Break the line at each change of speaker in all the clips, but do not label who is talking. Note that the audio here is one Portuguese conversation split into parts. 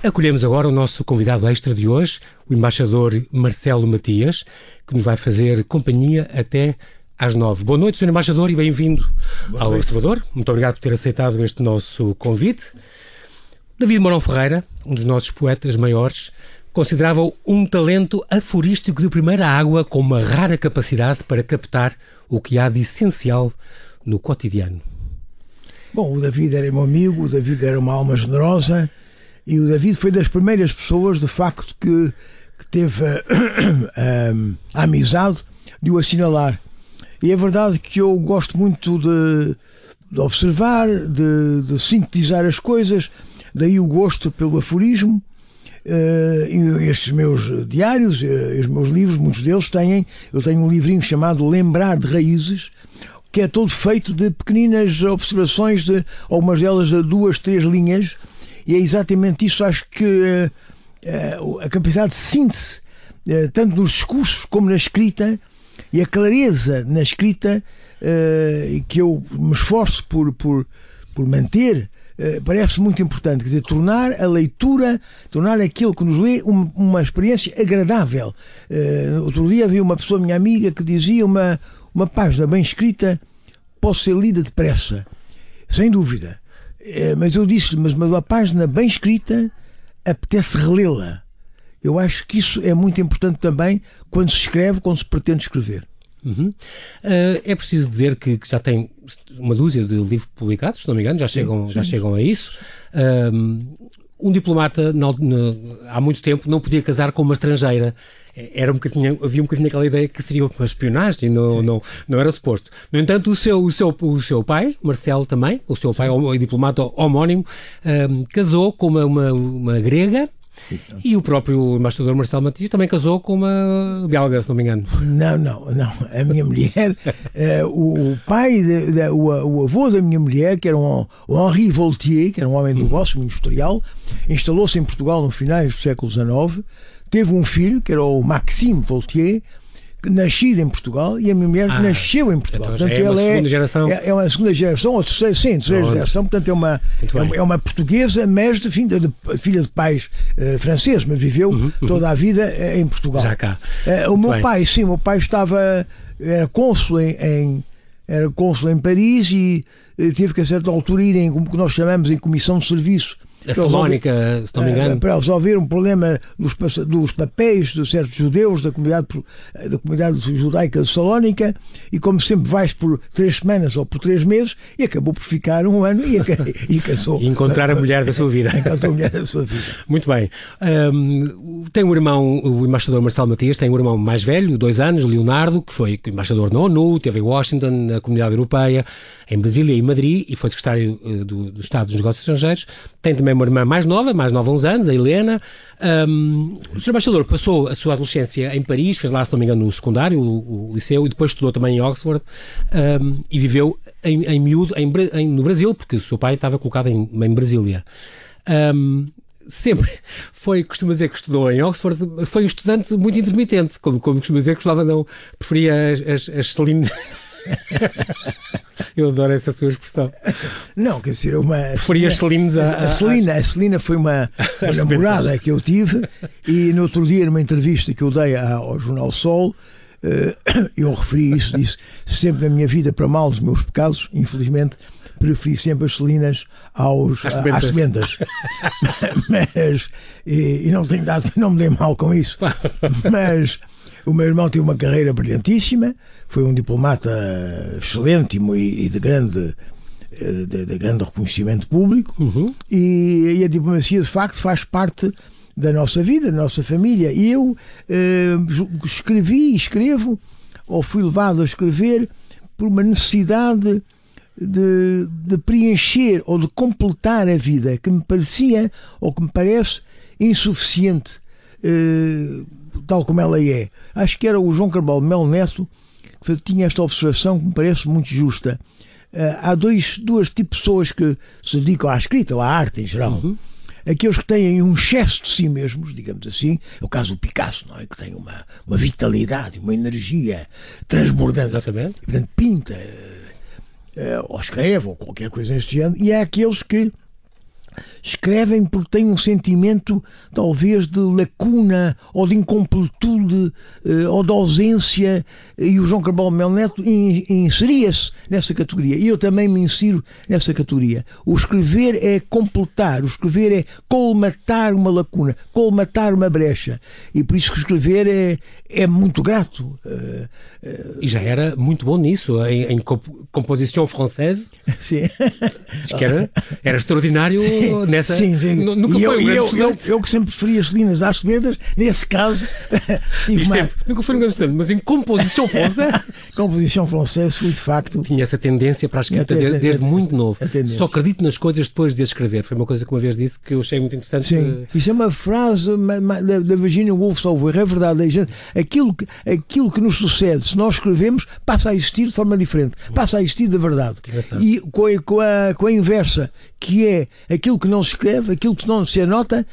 Acolhemos agora o nosso convidado extra de hoje, o embaixador Marcelo Matias, que nos vai fazer companhia até às nove. Boa noite, Sr. Embaixador, e bem-vindo ao Observador. Muito obrigado por ter aceitado este nosso convite. David Morão Ferreira, um dos nossos poetas maiores, considerava-o um talento aforístico de primeira água com uma rara capacidade para captar o que há de essencial no cotidiano.
Bom, o David era meu amigo, o David era uma alma generosa e o David foi das primeiras pessoas, de facto, que, que teve a, a, a, amizade de o assinalar. E é verdade que eu gosto muito de, de observar, de, de, sintetizar as coisas, daí o gosto pelo aforismo. Uh, estes meus diários, uh, os meus livros, muitos deles têm. Eu tenho um livrinho chamado Lembrar de Raízes, que é todo feito de pequeninas observações, de algumas delas de duas, três linhas, e é exatamente isso. Acho que uh, a capacidade de síntese, tanto nos discursos como na escrita, e a clareza na escrita que eu me esforço por, por, por manter parece muito importante. Quer dizer, tornar a leitura, tornar aquilo que nos lê uma, uma experiência agradável. Uh, outro dia havia uma pessoa, minha amiga, que dizia uma, uma página bem escrita pode ser lida depressa. Sem dúvida. Mas eu disse-lhe, mas uma página bem escrita apetece relê-la. Eu acho que isso é muito importante também quando se escreve, quando se pretende escrever.
Uhum. Uh, é preciso dizer que, que, já tem uma dúzia de livros publicados, se não me engano, já, sim, chegam, sim. já chegam a isso. Um diplomata, não, não, há muito tempo, não podia casar com uma estrangeira. Era um bocadinho, havia um bocadinho aquela ideia que seria uma espionagem, não, não, não era suposto. No entanto, o seu, o seu, o seu pai, Marcelo também, o seu pai, o diplomata homónimo, casou com uma, uma, uma grega então. E o próprio embaixador Marcelo Matias também casou com uma belga, se não me engano.
Não, não, não. A minha mulher, uh, o, o, pai, de, de, o, o, avô da minha mulher, que era um, o Henri Voltier, que era um homem de negócio, um industrial, instalou-se em Portugal no finais do século XIX, teve um filho, que era o Maxime Voltier, nascido em Portugal e a minha mulher ah, nasceu em Portugal.
Então portanto, é uma segunda é, geração.
É, é, uma segunda geração, ou terceira, sim, terceira Onde? geração, portanto é uma, é, é, uma portuguesa, mas de, de, de filha de pais uh, franceses, mas viveu uhum, uhum. toda a vida uh, em Portugal.
Já cá.
Uh, o meu bem. pai, sim, o meu pai estava, era cônsul em, em era cônsul em Paris e teve que a certa altura ir em, como nós chamamos, em comissão de serviço
a Salónica, se não me engano.
Para resolver um problema dos, dos papéis de certos judeus da comunidade, da comunidade judaica de Salónica, e como sempre vais por três semanas ou por três meses, e acabou por ficar um ano e, e casou.
E encontrar a mulher da sua vida.
Encontrar a mulher da sua vida.
Muito bem. Um, tem um irmão, o embaixador Marcelo Matias, tem um irmão mais velho, dois anos, Leonardo, que foi embaixador na ONU, teve em Washington, na Comunidade Europeia, em Brasília e Madrid, e foi secretário uh, do, do Estado dos Negócios Estrangeiros. Tem também uma irmã mais nova, mais nova uns anos, a Helena. Um, o Sr. Embaixador passou a sua adolescência em Paris, fez lá, se não me engano, no secundário, o, o liceu, e depois estudou também em Oxford um, e viveu em, em miúdo em, em, no Brasil, porque o seu pai estava colocado em, em Brasília. Um, sempre foi, costuma dizer que estudou em Oxford, foi um estudante muito intermitente, como, como costuma dizer que gostava não, preferia as, as, as Eu adoro essa sua expressão.
Não, quer dizer, uma.
Preferia Celines a,
a, a Celina. A Celina foi uma, uma namorada que eu tive e no outro dia, numa entrevista que eu dei ao Jornal Sol, eh, eu referi isso, disse sempre na minha vida, para mal dos meus pecados, infelizmente, preferi sempre as selinas aos, às sementas. Mas, e, e, não tenho dado, não me dei mal com isso. Mas o meu irmão teve uma carreira brilhantíssima, foi um diplomata excelente e de grande de, de grande reconhecimento público uhum. e, e, a diplomacia de facto faz parte da nossa vida, da nossa família. E eu eh, escrevi e escrevo, ou fui levado a escrever, por uma necessidade de, de, preencher ou de completar a vida que me parecia ou que me parece insuficiente. Eh, tal como ela é. Acho que era o João Carvalho Melo Neto que tinha esta observação que me parece muito justa. Uh, há dois, duas tipos de pessoas que se dedicam à escrita ou à arte em geral. Uhum. Aqueles que têm um excesso de si mesmos, digamos assim, é o caso do Picasso, não é? Que tem uma, uma vitalidade, uma energia transbordante.
Exatamente.
E, portanto, pinta, uh, ou escreve, ou qualquer coisa deste género. E há aqueles que escrevem porque têm um sentimento, talvez, de lacuna ou de incompletude uh, ou de ausência, e o João Cabral Mel Neto inseria-se nessa categoria. E eu também me insiro nessa categoria. O escrever é completar, o escrever é colmatar uma lacuna, colmatar uma brecha. E por isso que escrever é, é muito grato.
E já era muito bom nisso, em, em composição francesa.
Sim.
que era, era extraordinário sim,
nessa. Sim, sim. Nunca
e
foi eu, um eu, eu, eu, que sempre preferia as Selinas às Semedas, nesse caso.
tive sempre, nunca foi um grande estudante, mas em composição francesa.
composição francesa, fui de facto.
Tinha essa tendência para a escrita desde, desde muito novo. Só acredito nas coisas depois de as escrever. Foi uma coisa que uma vez disse que eu achei muito interessante.
Sim, que... isso é uma frase da, Virginia Woolf Solver, é verdade. Aquilo que, aquilo que nos sucede, se nós escrevemos, passa a existir de forma diferente, passa a existir de verdade. E com a, com, a, com a inversa, que é aquilo que não se escreve, aquilo que não se anota,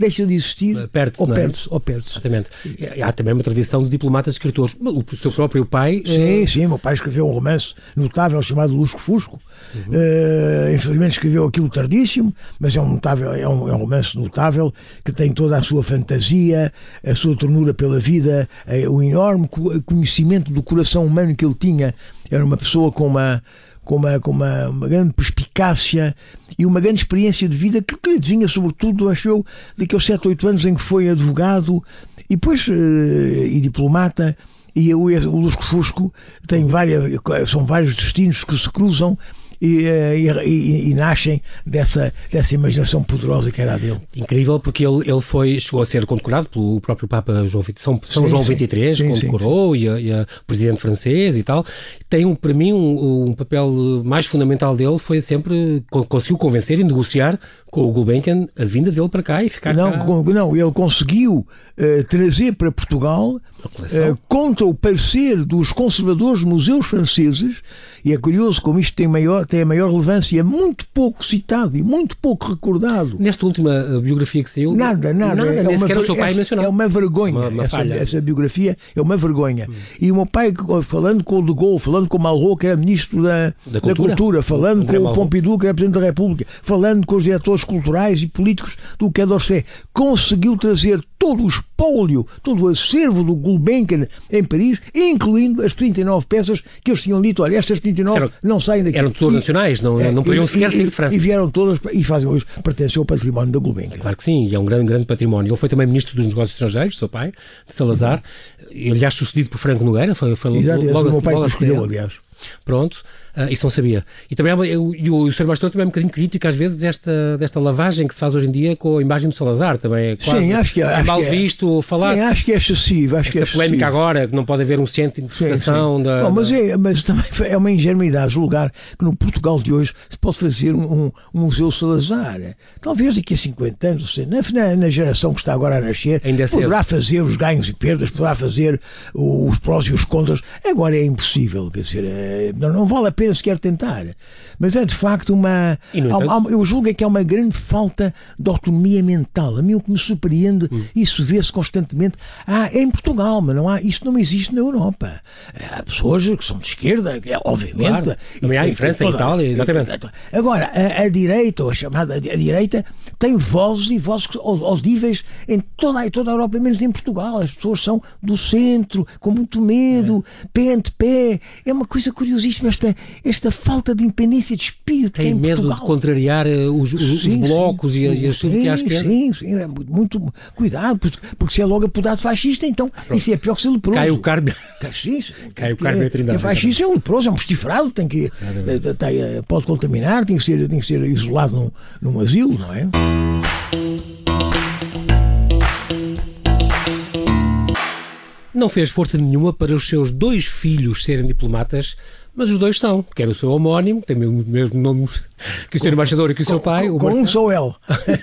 deixa de existir
eh, perde-se, ou
é? perde-se. Ou perde
Exatamente. E há também uma tradição de diplomatas escritores. O seu próprio pai...
Sim, é... sim. Meu pai escreveu um romance notável chamado Lusco Fusco. Uhum. Uh, infelizmente escreveu aquilo tardíssimo, mas é um, notável, é, um, é um romance notável que tem toda a sua fantasia, a sua ternura pela vida, o enorme conhecimento do coração humano que ele tinha. Era uma pessoa com uma com uma, com uma, uma grande perspicácia e uma grande experiência de vida que, que lhe vinha, sobretudo, acho eu, daqueles 7, 8 anos em que foi advogado e depois uh, e diplomata. E o, o Lusco Fusco tem várias, são vários destinos que se cruzam eh, e, e, e, nascem dessa, dessa imaginação poderosa que era a dele.
Incrível, porque ele, ele foi, chegou a ser condecorado pelo próprio Papa João, São, São sim, João XXIII, sim, condecorou, sim, e, a, o presidente francês e tal. Tem, um, para mim, um, um, papel mais fundamental dele foi sempre, conseguiu convencer e negociar com o Gulbenkian a vinda dele para cá e ficar
não,
cá.
Não, ele conseguiu uh, trazer para Portugal, uh, contra o parecer dos conservadores museus franceses, e é curioso como isto tem, maior, tem a maior relevância, é muito pouco citado e muito pouco recordado.
Nesta última uh, biografia que saiu?
Nada, nada. nada
é, uma, o seu pai
é, é uma vergonha. Uma, uma essa, essa, biografia é uma vergonha. Hum. E o meu pai, falando com o De Gaulle, falando com o Malraux, que era ministro da, da, cultura. da cultura. falando com o Pompidou, que era presidente da República, falando com os diretores culturais e políticos do Quai d'Orsay, conseguiu trazer todo o espólio, todo o acervo do Gulbenkian em Paris, incluindo as 39 peças que eles tinham dito, olha, estas 39 eram, não saem daqui.
Eram tesouros nacionais, não, é, não podiam sequer sair de França.
E vieram todas, e fazem hoje, pertencem ao património da Gulbenkian.
Claro que sim, e é um grande, grande património. Ele foi também ministro dos negócios estrangeiros, seu pai, de Salazar, uhum. aliás sucedido por Franco Nogueira, foi, foi
Exato,
logo, logo,
o meu pai que escolheu, aliás.
Pronto, uh, isso não sabia. E também e o, o, o Sr. Mastor também é um bocadinho crítico às vezes desta, desta lavagem que se faz hoje em dia com a imagem do Salazar, também é quase
Sim, acho que, é,
é
acho
mal
que é,
visto falar.
Sim, acho que é excessivo. Acho
esta
que é
polémica
excessivo.
agora, que não pode haver um centro de interpretação sim, sim. da...
Mas, é, mas também é uma ingenuidade julgar que no Portugal de hoje se pode fazer um, um, museu Salazar. Talvez daqui a 50 anos, seja, na, na, geração que está agora a nascer, Ainda é poderá fazer os ganhos e perdas, poderá fazer os prós e os contras. Agora é impossível, quer dizer, é, não, não vale a pena sequer tentar. Mas é de facto uma. Há, eu julgo é que é uma grande falta de autonomia mental. A mim o que me surpreende, hum. isso vê-se constantemente. Ah, é em Portugal, mas não há, isso não existe na Europa. Há pessoas que são de esquerda, é, obviamente. Claro.
Também há em França, em Itália, exatamente.
Agora, a, a, direita, ou a chamada a direita, tem vozes e vozes audíveis em toda, em toda a Europa, menos em Portugal. As pessoas são do centro, com muito medo, é. pé ante pé. É uma coisa curiosíssima esta, esta falta de independência de espírito.
Tem medo
Portugal.
de contrariar eh, os, os, sim, os blocos sim, e, as que acho que é.
Sim, sim, é muito cuidado, porque se é logo apodado fascista, então ah, isso é pior que ser leproso.
Cai o carme.
Sim,
Cai o carme a trindade.
É fascista é um leproso, é um pestifrado, tem que, tem, pode contaminar, tem que ser, tem que ser isolado num, num asilo, não é?
Não fez força nenhuma para os seus dois filhos serem diplomatas mas os dois são, quer o seu homónimo, tem o mesmo nome que o Sr. Embaixador e que o seu pai.
Com,
o
com um só L.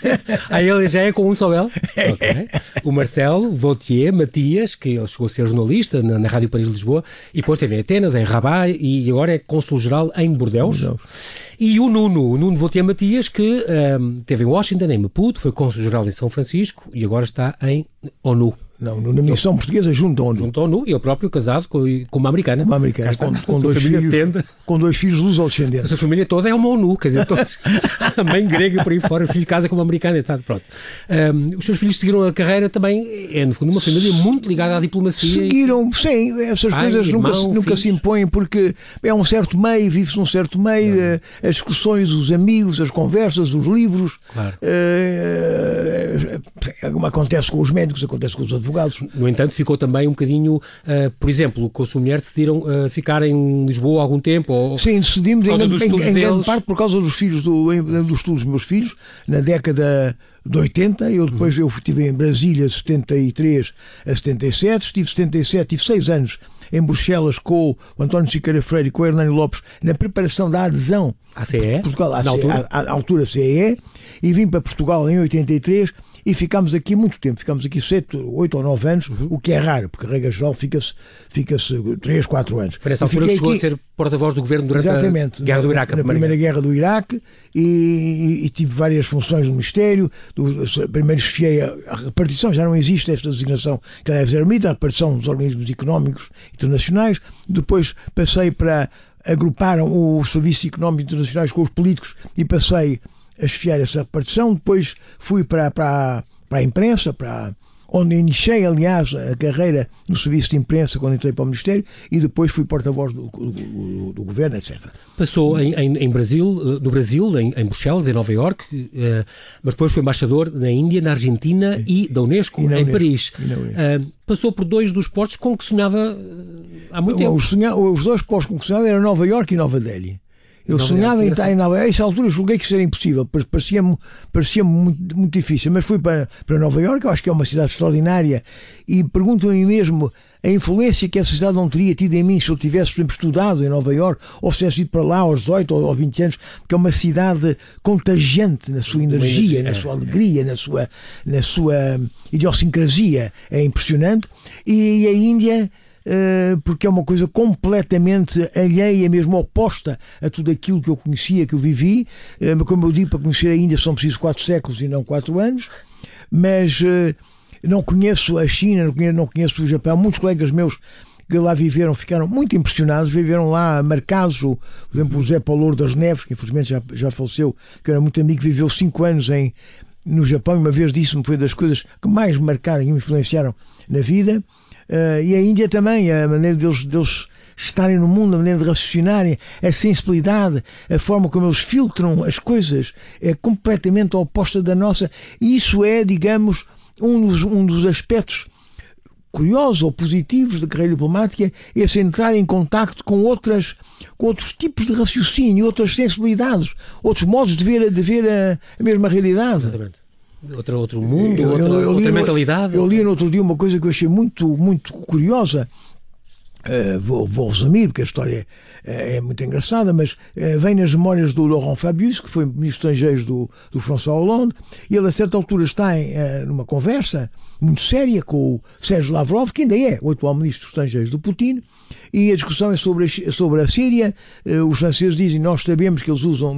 Aí ele já é com um só L? Okay. O Marcelo Vautier Matias, que ele chegou a ser jornalista na, na Rádio Paris de Lisboa, e depois esteve em Atenas, em Rabat, e agora é cônsul-geral em. Bordeaux. E o Nuno, o Nuno Vautier Matias, que um, esteve em Washington, em Maputo, foi cônsul-geral em São Francisco, e agora está em ONU.
Não, na missão eu, portuguesa junto ao ONU.
Junto ao ONU, eu próprio casado com, com uma americana.
Uma americana, com, com, dois filhos, tende. com dois filhos luz descendentes.
A família toda é uma ONU, quer dizer, todos, a mãe grega por aí fora, o filho casa com uma americana, etc. Pronto. Um, os seus filhos seguiram a carreira também, é no fundo uma família muito ligada à diplomacia.
Seguiram, e... sim, essas Pai, coisas irmão, nunca, nunca se impõem porque é um certo meio, vive-se num certo meio, uh, as discussões, os amigos, as conversas, os livros. Claro. Uh, acontece com os médicos, acontece com os advogados.
No entanto, ficou também um bocadinho, uh, por exemplo, com a sua mulher decidiram uh, ficar em Lisboa algum tempo? Ou,
Sim, decidimos em, em, em grande parte por causa dos filhos, do, dos estudos dos meus filhos, na década de 80, eu depois eu estive em Brasília 73 a 77, estive 77, tive 6 anos em Bruxelas com o António Siqueira Freire e com o Hernani Lopes na preparação da adesão
à CE,
Portugal, à, altura? À, à, altura CE, e vim para Portugal em 83 e ficámos aqui muito tempo, ficámos aqui 7, 8 ou 9 anos, uhum. o que é raro, porque a regra geral fica-se fica 3, 4 anos.
Foi nessa altura que chegou aqui... a ser porta-voz do governo durante a Guerra do Iraque.
Na, na primeira Guerra do Iraque e, e, e, tive várias funções no Ministério, do, primeiro esfiei a, a, repartição, já não existe esta designação que deve ser ermita, a repartição dos organismos económicos internacionais, depois passei para agruparam os serviços económicos internacionais com os políticos e passei a esfiar essa repartição. Depois fui para, para, para a imprensa, para onde iniciei, aliás, a carreira no serviço de imprensa quando entrei para o Ministério e depois fui porta-voz do, do, do, governo, etc.
Passou em, em, em, Brasil, eh, no Brasil, em, em Bruxelas, em Nova Iorque, uh, mas depois foi embaixador na Índia, na Argentina e, da Unesco, e em Unesco, Paris. Uh, passou por dois dos postos com que sonhava há muito tempo.
Os, os dois postos com que sonhava eram Nova Iorque e Nova Delhi. Eu sonhava em estar em Nova Iorque. A essa altura julguei que isso era impossível, parecia-me parecia muito, muito difícil. Mas fui para, para Nova Iorque, eu acho que é uma cidade extraordinária, e pergunto a mim mesmo a influência que essa cidade não teria tido em mim se eu tivesse, por exemplo, estudado em Nova Iorque ou se tivesse ido para lá aos 18 ou 20 anos, porque é uma cidade contagiante na sua energia, na sua alegria, na sua, na sua idiosincrasia. É impressionante. E a Índia porque é uma coisa completamente alheia, mesmo oposta a tudo aquilo que eu conhecia, que eu vivi. Eh, como eu digo, para conhecer a Índia são precisos quatro séculos e não quatro anos, mas eh, não conheço a China, não conheço, não conheço o Japão. Muitos colegas meus que lá viveram ficaram muito impressionados, viveram lá marcados, por exemplo, o Zé Paulo das Neves, que infelizmente já, já faleceu, que era muito amigo, viveu cinco anos em, no Japão e uma vez disse-me foi das coisas que mais marcaram e me influenciaram na vida. Uh, e a Índia também, a maneira deles, deles estarem no mundo, a maneira de raciocinarem, a sensibilidade, a forma como eles filtram as coisas é completamente oposta da nossa. E isso é, digamos, um dos, um dos aspectos curiosos ou positivos da carreira diplomática, esse entrar em contacto com, outras, com outros tipos de raciocínio, outras sensibilidades, outros modos de ver, de ver a, a mesma realidade.
Exatamente. Outro, outro mundo, eu, outra, eu, eu outra mentalidade.
Eu li no outro dia uma coisa que eu achei muito, muito curiosa. Uh, vou, vou resumir, porque a história é, é muito engraçada, mas uh, vem nas memórias do Laurent Fabius, que foi ministro estrangeiro do, do François Hollande, e ele a certa altura está em, uh, numa conversa muito séria com o Sérgio Lavrov, que ainda é o atual ministro dos estrangeiros do Putin, e a discussão é sobre a, sobre a Síria. Uh, os franceses dizem nós sabemos que eles usam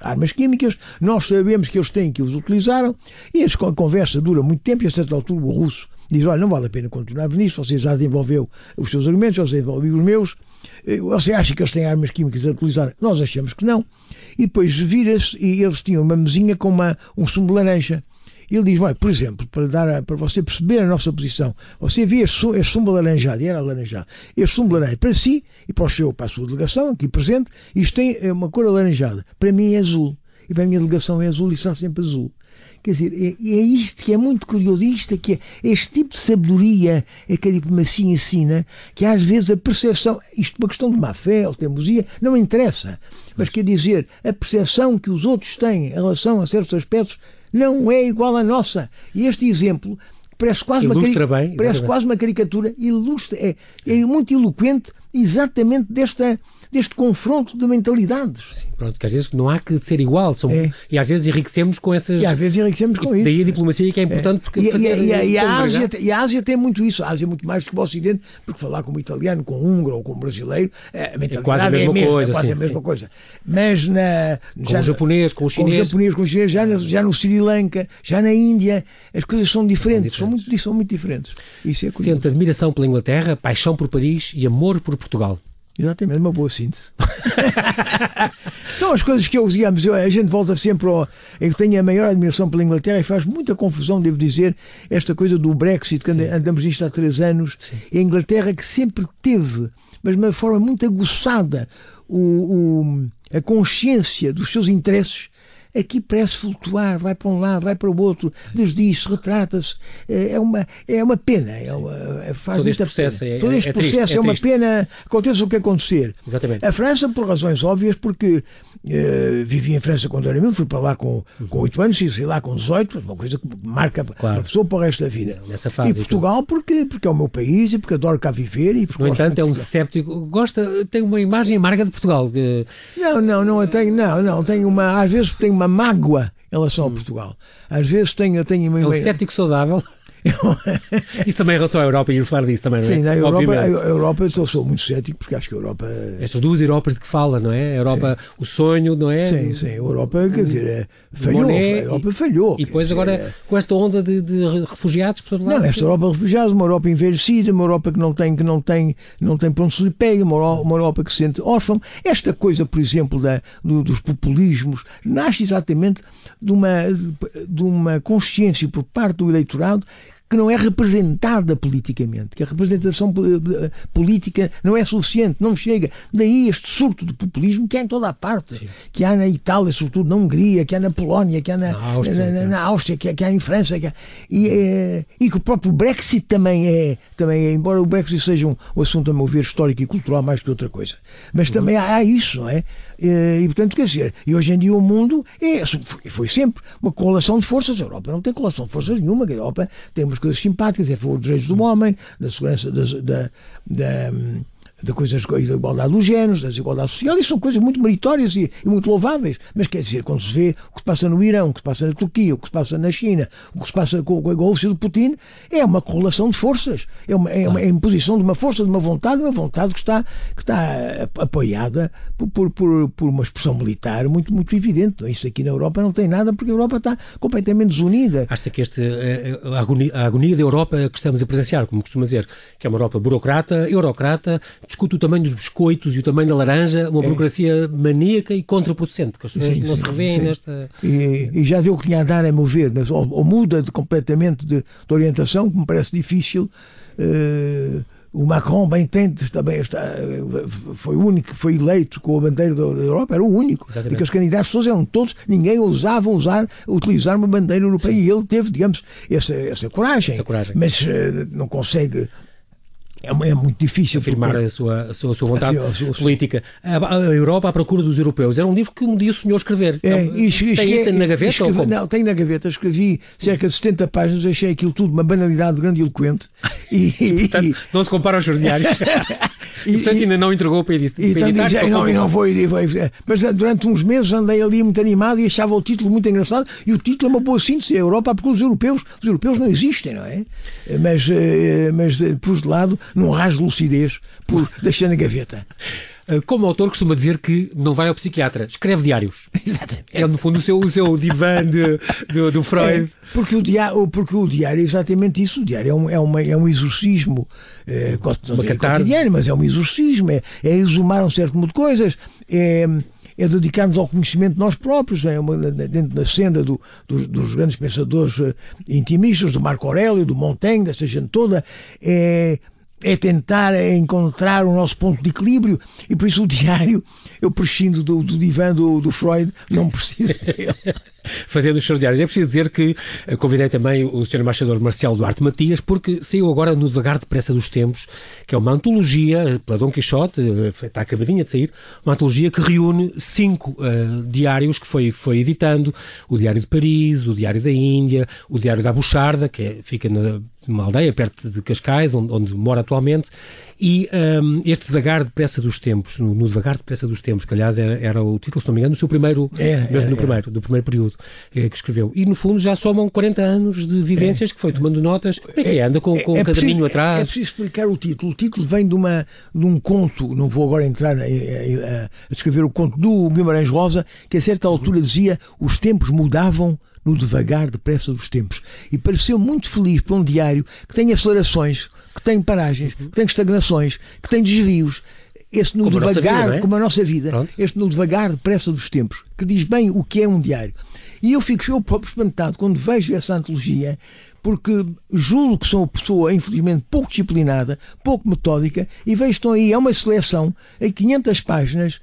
armas químicas, nós sabemos que eles têm que os utilizaram, e a conversa dura muito tempo, e a certa altura o russo diz: Olha, não vale a pena continuarmos nisso, você já desenvolveu os seus argumentos, eu desenvolvi os meus. Eh, você acha que eles têm armas químicas a utilizar? Nós achamos que não. E depois vira-se e eles tinham uma mesinha com uma, um sumo de laranja. Ele diz, olha, por exemplo, para, dar para você perceber a nossa posição, você vê este, este sumo alaranjado, e era alaranjado, este sumo laranja para si e para, o seu, para a sua delegação, aqui presente, isto tem é uma cor alaranjada. Para mim é azul. E para a minha delegação é azul e será sempre azul. Quer dizer, é, é isto que é muito curioso, isto é que é este tipo de sabedoria é que a diplomacia ensina, que às vezes a percepção, isto é uma questão de má fé ou teimosia, não interessa. Mas quer dizer, a percepção que os outros têm em relação a certos aspectos não é igual à nossa. E este exemplo parece quase,
uma, bem,
parece quase uma caricatura, ilustra, é, é muito eloquente exatamente desta deste confronto de mentalidades.
Sim, pronto, que às vezes não há que ser igual, são, é. e às vezes enriquecemos com essas.
E às vezes enriquecemos com isso.
Daí a diplomacia que é importante é. porque.
E, fazer, e, e, a Ásia, e a Ásia tem muito isso, a Ásia é muito mais do que o Ocidente, porque falar como italiano, com húngaro ou com brasileiro,
é, a mentalidade é quase a mesma, é a mesma coisa.
É quase sim, a mesma sim. coisa. Mas na.
Com o japonês, com o chinês.
Com o japonês, com o chinês, já, na, já no Sri Lanka, já na Índia, as coisas são diferentes, são, são muito, são muito diferentes. Isso é
Sente admiração pela Inglaterra, paixão por Paris e amor por Portugal.
Exatamente, uma boa síntese. São as coisas que eu, digamos, a gente volta sempre ao. Eu tenho a maior admiração pela Inglaterra e faz muita confusão, devo dizer, esta coisa do Brexit, que Sim. andamos nisto há três anos. Sim. A Inglaterra que sempre teve, mas de uma forma muito aguçada, o, o, a consciência dos seus interesses aqui parece flutuar, vai para um lado, vai para o outro, desdiz, retrata-se. É, é uma, é uma pena. É uma, é, faz
Todo este processo,
é, Todo este é, processo triste, é, uma pena. Aconteça o que acontecer.
Exatamente.
A França, por razões óbvias, porque uh, vivi em França quando era meu, fui para lá com, com 8 anos, e saí lá com 18, uma coisa que marca claro. a pessoa para o resto da vida.
Nessa fase,
e Portugal, porque, porque é o meu país e porque adoro cá viver. E porque
no entanto, é um séptico. Gosta, tem uma imagem amarga de Portugal. Que...
Não, não, não eu tenho, não, não, tenho uma, às vezes tenho uma mágoa em relação a hum. Portugal. Às vezes tenho, tenho uma.
É um cético saudável. Isso também em relação à Europa, e falar disso também, não
é? Sim, na Europa, a Europa eu sou muito cético porque acho que a Europa.
Estas duas Europas de que fala, não é? A Europa, sim. o sonho, não é?
Sim, sim. A Europa, quer dizer, é, falhou. a Europa
e,
falhou.
E depois agora é... com esta onda de, de refugiados por
todo lado. Não, esta Europa de refugiados, uma Europa envelhecida, uma Europa que não tem, que não tem, não tem para onde se lhe pega, uma Europa, uma Europa que se sente órfã. Esta coisa, por exemplo, da, do, dos populismos, nasce exatamente de uma, de uma consciência por parte do eleitorado que não é representada politicamente, que a representação eh, política não é suficiente, não chega. Daí este surto de populismo que há em toda a parte, Sim. que há na Itália, sobretudo na Hungria, que há na Polónia, que há na, na Áustria, na, na, Áustria que, há, que há em França, que há, e, é, e que o próprio Brexit também é, também é, embora o Brexit seja um, um assunto, a meu ver, histórico e cultural mais que outra coisa. Mas uhum. também há, há isso, não é? E, portanto, quer dizer, e hoje em dia o mundo é, foi sempre uma correlação de forças. A Europa não tem correlação de forças nenhuma. A Europa tem umas coisas simpáticas, é a favor dos direitos do homem, da segurança da, da, da de coisas da igualdade dos géneros, da desigualdade social, isso são coisas muito meritórias e, e, muito louváveis. Mas quer dizer, quando se vê o que se passa no Irão, o que se passa na Turquia, o que se passa na China, o que se passa com, com a Rússia de Putin, é uma correlação de forças, é uma, é uma é imposição de uma força, de uma vontade, uma vontade que está, que está apoiada por, por, por, por uma expressão militar muito, muito evidente. Isso aqui na Europa não tem nada, porque a Europa está completamente desunida.
Acha que este, eh, a, agonia, a agonia da Europa que estamos a presenciar, como costuma dizer, que é uma Europa burocrata, eurocrata, discute o tamanho dos biscoitos e o tamanho da laranja, uma é. burocracia maníaca e contraproducente, que as pessoas sim, não sim, se revêem nesta.
E, e, já deu o que tinha a dar a mover, ou, ou muda de, completamente de, de, orientação, que me parece difícil. Uh, o Macron bem tente também está, foi o único que foi eleito com a bandeira da Europa, era o único. Exatamente. E que os candidatos todos eram todos, ninguém ousava usar, utilizar uma bandeira europeia Sim. e ele teve, digamos, essa, essa coragem.
Essa coragem.
Mas uh, não consegue é, é muito difícil
afirmar porque... a, sua, a, sua, a sua vontade a sua, política. A, Europa à procura dos europeus. Era um livro que um dia sonhou escrever.
É, então, e,
tem isso na gaveta?
Escrevi, não, tem na gaveta. Escrevi cerca de 70 páginas, achei aquilo tudo uma banalidade grande e eloquente.
E, portanto, não se compara aos seus diários. e, portanto, ainda não entregou para, edit,
e,
para editar.
E não, e não foi, foi, Mas eh, durante uns meses andei ali muito animado e achava o título muito engraçado. E o título é uma boa síntese. A Europa procura dos europeus. Os europeus não existem, não é? Mas, eh, mas eh, por de lado, num raso de lucidez por deixar na gaveta.
Eh, como autor, costuma dizer que não vai ao psiquiatra, escreve diários.
Exatamente.
É, no fundo, o seu, o seu divã de, de, do Freud. É,
porque, o diário, porque o diário é exatamente isso. O diário é um, é uma, é um exorcismo é, uma cotidiano, mas é um exorcismo. É, é exumar um certo número de coisas. É é dedicar-nos ao conhecimento de nós próprios, é uma, dentro da senda do, do, dos grandes pensadores uh, intimistas, do Marco Aurélio, do Montaigne, dessa gente toda, é é tentar encontrar o nosso ponto de equilíbrio e por isso o diário eu prescindo do, do divã do, do Freud, não preciso dele.
Fazendo os seus diários. É preciso dizer que eh, convidei também o Sr. Embaixador Marcelo Duarte Matias, porque saiu agora no Devagar Depressa dos Tempos, que é uma antologia eh, pela Dom Quixote, eh, está acabadinha de sair, uma antologia que reúne cinco uh, diários que foi, foi editando: o Diário de Paris, o Diário da Índia, o Diário da Buxarda, que é, fica na uma aldeia perto de Cascais, onde, onde mora atualmente, e um, este Devagar Depressa dos Tempos, no, no Devagar Depressa dos Tempos, que aliás era, era, o título, se não me engano, do seu primeiro, era, mesmo no primeiro, do primeiro período eh, que escreveu. E no fundo já somam 40 anos de vivências que foi tomando notas. Como é que é? Anda com, com é, um caderninho atrás?
É, é preciso explicar o título. O título vem de, uma, de um conto, não vou agora entrar a, a, a descrever o conto do Guimarães Rosa, que a certa altura dizia os tempos mudavam no devagar depressa dos tempos. E pareceu muito feliz para um diário que tem acelerações, tem paragens, que tem estagnações, que tem desvios. Este no
Como
devagar,
vida, é?
como a nossa vida,
Pronto.
este no devagar depressa dos tempos, que diz bem o que é um diário. E eu fico eu próprio espantado quando vejo essa antologia, porque julgo que sou uma pessoa, infelizmente, pouco disciplinada, pouco metódica, e vejo que estão aí, é uma seleção em 500 páginas,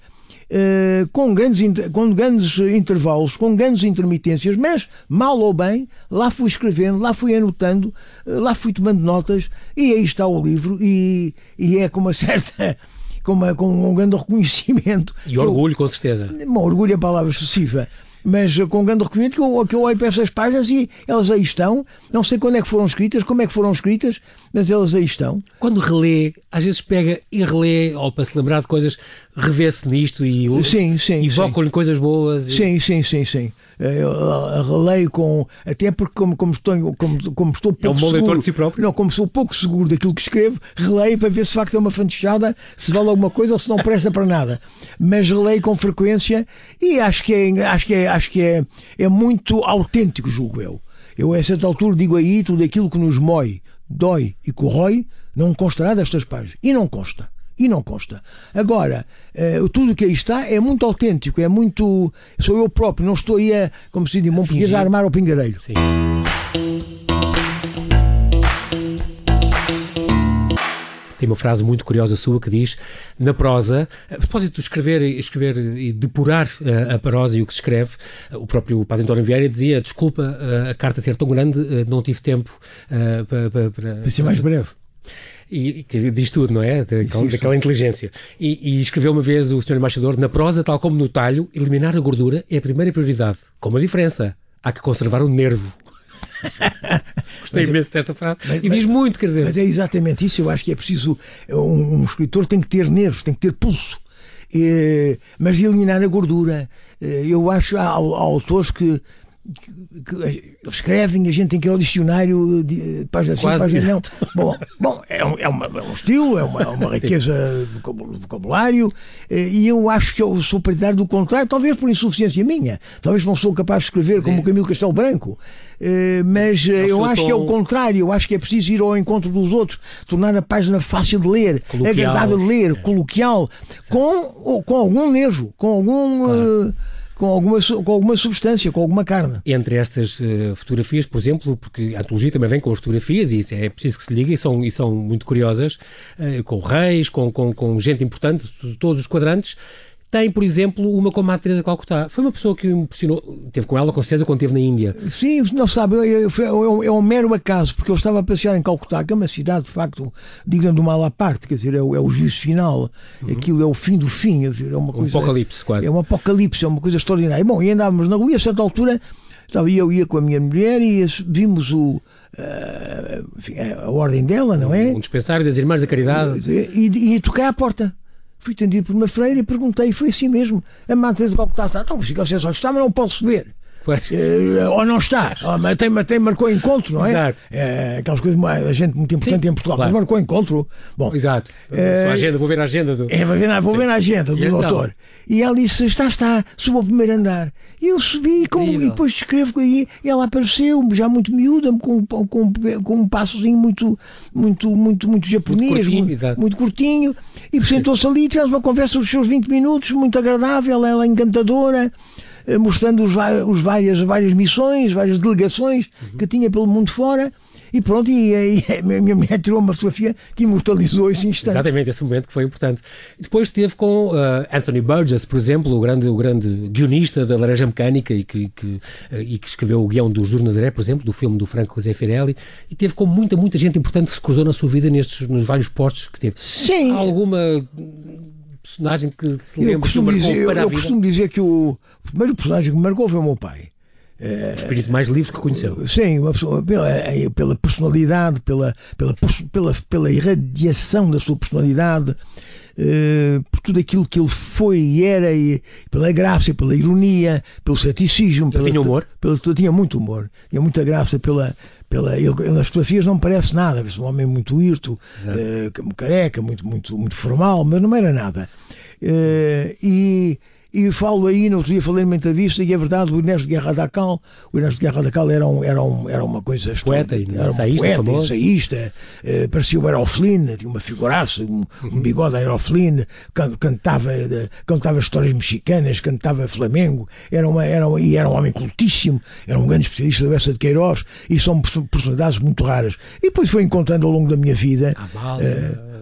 eh, com, grandes, com grandes intervalos, com grandes intermitências, mas, mal ou bem, lá fui escrevendo, lá fui anotando, eh, lá fui tomando notas, e aí está o livro, e, e é com uma certa. Com, uma- com um grande reconhecimento.
E
que eu-
orgulho, com certeza.
Bom, orgulho é a palavra excessiva, mas eh, com grande reconhecimento que eu, que eu olho para essas páginas e elas aí estão. Não sei quando é que foram escritas, como é que foram escritas, mas elas aí estão.
Quando relê, às vezes pega e relê, ou para se lembrar de coisas, revê-se nisto e
Sim, sim,
evocam-lhe coisas boas. e-
Sim, sim, sim, sim. Eh, Eu eh, releio com. Até porque, como, como, estou, como, como estou pouco
É um bom
seguro,
de si próprio.
Não, como sou pouco seguro daquilo que escrevo, releio para ver se de facto é uma fantochada, se vale alguma coisa ou se não presta para nada. Mas releio com frequência e acho que é, acho que é, acho que é, é muito autêntico, julgo eu. Eu, a certa altura, digo aí tudo aquilo que nos mói, dói e corrói, não constará destas páginas. E não consta. E não consta. Agora, eh, tudo o que aí está é muito autêntico, é muito. Sou eu próprio, não estou aí a, como se diz em bom português, a armar ao pingareiro.
Sim. Tem uma frase muito curiosa sua que diz: na prosa, a propósito de escrever, escrever e depurar eh, a prosa e o que se escreve, o próprio Padre António Vieira dizia: desculpa eh, a carta ser tão grande, não tive tempo para, para, para,
Para ser mais breve.
E, e que diz tudo, não é? Daquela,
Isso.
daquela inteligência. E, e escreveu uma vez o Sr. Embaixador: na prosa, tal como no talho, eliminar a gordura é a primeira prioridade. Com uma diferença: há que conservar o nervo. Gostei imenso desta frase. e diz muito, quer dizer.
Mas é exatamente isso. Eu acho que é preciso. Um, um escritor tem que ter nervos, tem que ter pulso. Eh, mas eliminar a gordura. Eh, eu acho há, há autores que, que- que escrevem, a gente tem que ir ao dicionário, de, página sim, página não. Bom, bom é, um, é, uma- é um estilo, é uma, é uma riqueza de vocabu- vocabulário, eh, e eu acho que eu sou partidário do contrário, talvez por insuficiência minha, talvez não sou capaz de escrever como o Camilo Castelo Branco, eh, mas eh, eu
seu
acho que é o
tom-
contrário, eu acho que é preciso ir ao encontro dos outros, tornar a página fácil de ler,
Coloquial.
agradável de ler, coloquial, com, com algum nervo, com algum. eh, com alguma, com alguma substância, com alguma carne.
Entre estas eh, fotografias, por exemplo, porque a antologia também vem com as fotografias e é preciso que se ligue e são, e são muito curiosas, eh, com reis, com, com, com gente importante de todos os quadrantes. Tem, por exemplo, uma com a Teresa de Calcutá. Foi uma pessoa que me impressionou. Teve com ela, com certeza, quando esteve na Índia.
Sim, não sabe, é um- é um mero acaso, porque eu estava a passear em Calcutá, que é uma cidade, de facto, digna do mal à parte, quer dizer, é o, é o juízo final, aquilo é o fim do fim, quer dizer, é uma
Um
coisa...
apocalipse, quase.
É um apocalipse, é uma coisa extraordinária. Bom, e andávamos na rua e a certa altura estava eu ia com a minha mulher e vimos o, ah, enfim, a ordem dela, não é?
Um dispensário das Irmãs da Caridade.
E, e toquei à porta. Fui atendido por uma freira e perguntei, foi assim mesmo. A Madre Teresa de Calcutá está, então fica só está, mas não posso ver.
Pois.
Eh, ou não está, Oh, mas tem, tem, marcou encontro, não é?
Exato.
Eh, aquelas coisas, a gente muito importante
Sim,
em Portugal,
claro.
mas marcou encontro. Bom,
Exato. Sua agenda, vou ver a agenda do.
é, vou ver na, vou ver na agenda do
E então?
E ela disse: Está, está, suba ao primeiro andar. E eu subi com-
Incrível.
e depois descrevo aí. E ela apareceu, já muito miúda, com, com, com um passozinho muito, muito, muito, muito japonês,
Muito curtinho,
muito, muito curtinho. E sentou-se ali tivemos uma conversa dos seus 20 minutos, muito agradável, ela encantadora. eh, Mostrando os, os várias, várias missões, várias delegações
Uhum.
que tinha pelo mundo fora, e pronto. E, e a minha mulher tirou uma fotografia que imortalizou esse instante.
Exatamente, esse momento que foi importante. Depois esteve com uh, Anthony Burgess, por exemplo, o grande, o grande guionista da Laranja Mecânica e que, que, uh, e que escreveu o guião dos Juro Nazaré, por exemplo, do filme do Franco José Firelli, e teve com muita, muita gente importante que se cruzou na sua vida nestes, nos vários postos que teve.
Sim.
Há alguma personagem que se
Eu
lembra o
costumo, dizer, eu, eu costumo dizer que o primeiro personagem que me marcou foi o meu pai.
O espírito mais livre que conheceu.
Sim, uma pessoa, pela, eh, pela personalidade, pela, pela, pela, pela irradiação da sua personalidade, eh, por tudo aquilo que ele foi e era, e pela graça, pela ironia, pelo ceticismo. Pela,
tinha humor?
Pela, tinha muito humor, tinha muita graça pela. Pela, ele, ele nas fotografias não parece nada, um homem muito hirto, eh, careca, muito, muito, muito formal, mas não era nada. Eh, e, E falo aí, no outro dia falei numa entrevista, e é verdade, o Inés de Guerra da Cal, o de Guerra da Cal era, um, era, um, era uma coisa
poeta era um ensaísta, poeta, famoso.
ensaísta, eh, parecia o Aeroflin, tinha uma figuraça, um, um bigode Aeroflin, can, cantava, cantava histórias mexicanas, cantava Flamengo, era uma, era uma, e era um homem cultíssimo, era um grande especialista da Bessa de Queiroz, e são personalidades muito raras. E depois foi encontrando ao longo da minha vida.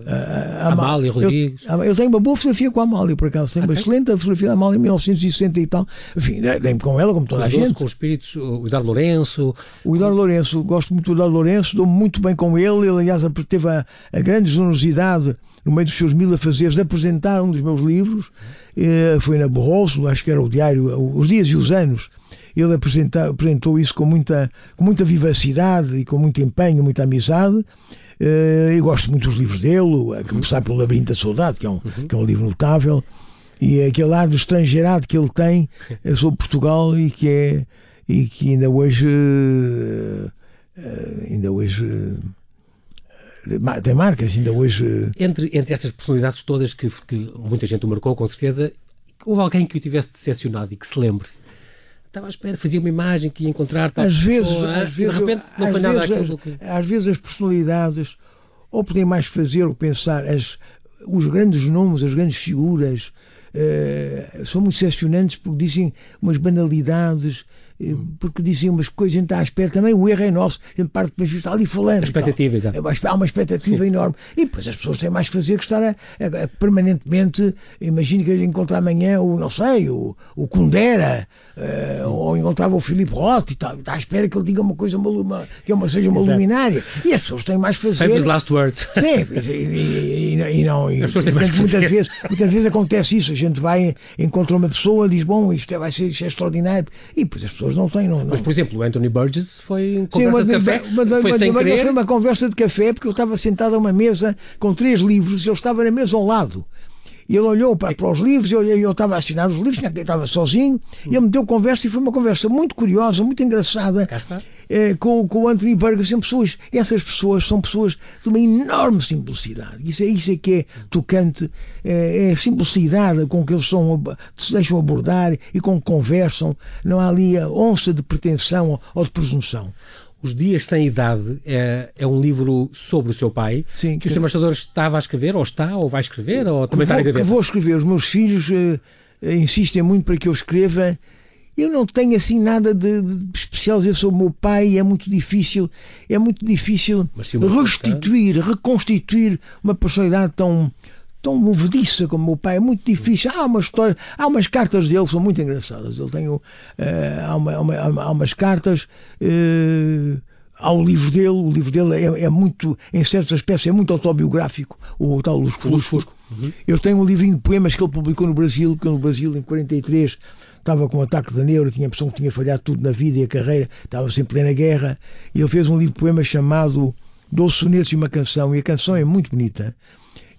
Amália, uh, Amália Rodrigues.
Eu, eu, tenho uma boa fotografia com a Amália, por acaso, tenho uma excelente fotografia da Amália em 1960 e tal. Enfim, dei-me com ela, como toda a gente.
Com os espíritos, o Eduardo Lourenço.
O Eduardo Lourenço, gosto muito do Eduardo Lourenço, dou-me muito bem com ele. Ele, aliás, teve a, a grande generosidade, no meio dos seus mil afazeres, de apresentar um dos meus livros. Eh, foi na Barroso, acho que era o diário Os Dias e os Anos. Ele apresentou isso com muita, com muita vivacidade e com muito empenho, muita amizade. Eu gosto muito dos livros dele, a começar pelo Labirinto da Saudade, que é um, uhum. que é um livro notável, e aquele ar de estrangeirado que ele tem sobre Portugal e que é e que ainda hoje uh, ainda hoje tem marcas, ainda hoje.
Entre, entre estas personalidades todas que, que muita gente o marcou, com certeza, houve alguém que o tivesse decepcionado e que se lembre estava à espera, fazia uma imagem que ia encontrar.
Às vezes, às vezes, de repente não foi nada aquilo que... Às vezes as personalidades ou podem mais fazer ou pensar, as, os grandes nomes, as grandes figuras, uh, são muito decepcionantes porque dizem umas banalidades porque dizem umas coisas, a gente está à espera também, o erro é nosso, a gente parte de está ali falando.
Expectativa,
exato. É há uma expectativa enorme. E depois as pessoas têm mais que fazer que estar a, a, a, permanentemente, imagine que eu encontrar amanhã o, não sei, o, o Kundera, uh, ou encontrava o Filipe Roth e tal, está à espera que ele diga uma coisa, uma, que uma, seja uma exato. luminária. E as pessoas têm mais que fazer.
Famous last words.
Sim, e, e, e não. E, as pessoas têm mais que fazer. Muitas vezes, muitas vezes acontece isso, a gente vai, encontra uma pessoa, diz, bom, isto é, vai ser, isto é extraordinário, e depois as pessoas não têm. Não, não.
Mas, por exemplo, o Anthony Burgess foi conversa Sim, uma, de café, foi uma, sem querer. Foi
uma conversa de café porque eu estava sentado a uma mesa com três livros e ele estava na mesa ao lado. E ele olhou para, para os livros, eu, eu estava a assinar os livros, eu estava sozinho, e ele me deu conversa e foi uma conversa muito curiosa, muito engraçada.
Cá está.
Eh, com, com o Anthony Burgess, são pessoas, essas pessoas são pessoas de uma enorme simplicidade. Isso é isso é que é tocante, é, é a simplicidade com que eles são, se deixam abordar e com que conversam. Não há ali a onça de pretensão ou de presunção.
Os Dias Sem Idade é, é um livro sobre o seu pai, Sim, que, que o Sr. Embaixador estava a escrever, ou está, ou vai escrever, ou também vou, está a gaveta?
Vou escrever. Os meus filhos uh, insistem muito para que eu escreva. Eu não tenho assim nada de, de especial dizer sobre o meu pai, é muito difícil, é muito difícil restituir, reconstituir uma personalidade tão, tão movediça como o meu pai, é muito difícil. Há uma história, há umas cartas dele que são muito engraçadas. Ele tem, uh, há, uma, uma, há, umas cartas. Uh, há o livro dele, o livro dele é, é, muito, em certos aspectos, é muito autobiográfico, o tal Luz Fusco. Uhum. Eu tenho um livrinho de poemas que ele publicou no Brasil, que no Brasil, em 43, estava com um ataque de neuro, tinha a impressão que tinha falhado tudo na vida e a carreira, estava sempre em plena guerra, e ele fez um livro de poemas chamado Doze Sonetos e uma Canção, e a canção é muito bonita.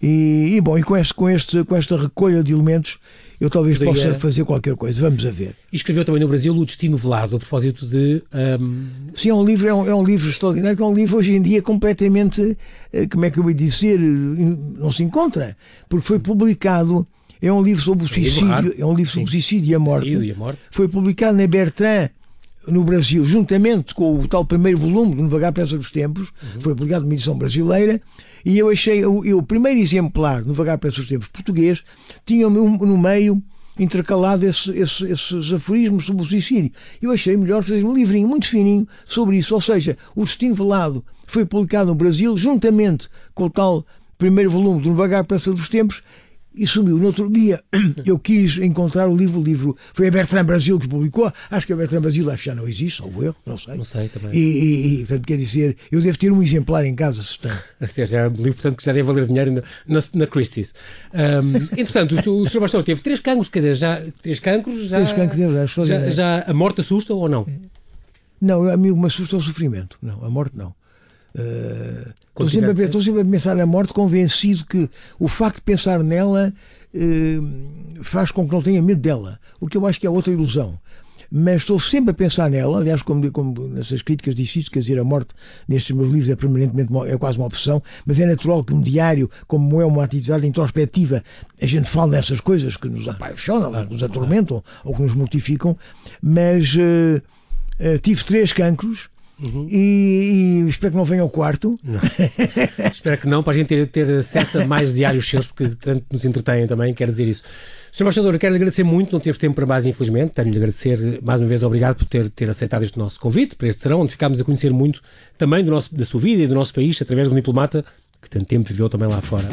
E, e bom, e com, este, com, este, com esta recolha de elementos, eu talvez Poderia... possa fazer qualquer coisa. Vamos a ver.
E escreveu também no Brasil O Destino Velado, a propósito de. Um...
Sim, é um livro, é um, é um livro extraordinário, é um livro hoje em dia completamente, eh, como é que eu ia dizer, não se encontra, porque foi publicado. É um livro sobre o suicídio, é um livro sobre o suicídio e a morte.
E a morte.
Foi publicado na Bertrand no Brasil, juntamente com o tal primeiro volume do Devagar Peça dos Tempos, uhum. foi publicado numa edição brasileira, e eu achei, o, o primeiro exemplar do Devagar Peça dos Tempos português, tinha no meio intercalado esse, esse, esses aforismos sobre o suicídio. Eu achei melhor fazer um livrinho muito fininho sobre isso, ou seja, o Destino Velado foi publicado no Brasil, juntamente com o tal primeiro volume do Devagar Peça dos Tempos, e sumiu. No outro dia eu quis encontrar o livro, o livro foi a Bertrand Brasil que publicou, acho que a Bertrand Brasil acho que já não existe, ou eu, não sei.
Não sei também.
E, e, e, portanto, quer dizer, eu devo ter um exemplar em casa, se
tem. Já é um livro, portanto, que já deve valer dinheiro na, na, na Christie's. Um, entretanto, o, o Sr. Pastor teve três cancros, quer dizer, já, três cancros, já, três cancros, já, já, já a morte assusta ou não?
Não, a mim me assusta o sofrimento, não, a morte não. Uh, estou, sempre a, estou sempre a pensar na morte, convencido que o facto de pensar nela uh, faz com que não tenha medo dela, o que eu acho que é outra ilusão. mas estou sempre a pensar nela. Aliás, como, como nessas críticas difíceis, quer dizer, a morte nestes meus livros é permanentemente uma, é quase uma opção, mas é natural que um diário, como é uma atividade introspectiva, a gente fala dessas coisas que nos apaixonam, que nos atormentam ou que nos mortificam, mas uh, tive três cancros Uhum. E, e, espero que não venha ao quarto.
espero que não, para a gente ter, ter acesso a mais diários seus, porque tanto nos entretêm também, quero dizer isso. Sr. Embaixador, quero lhe agradecer muito, não teve tempo para mais, infelizmente. Tenho-lhe agradecer mais uma vez, obrigado por ter, ter aceitado este nosso convite para este serão, onde ficámos a conhecer muito também do nosso, da sua vida e do nosso país, através de um diplomata que tanto tempo viveu também lá fora.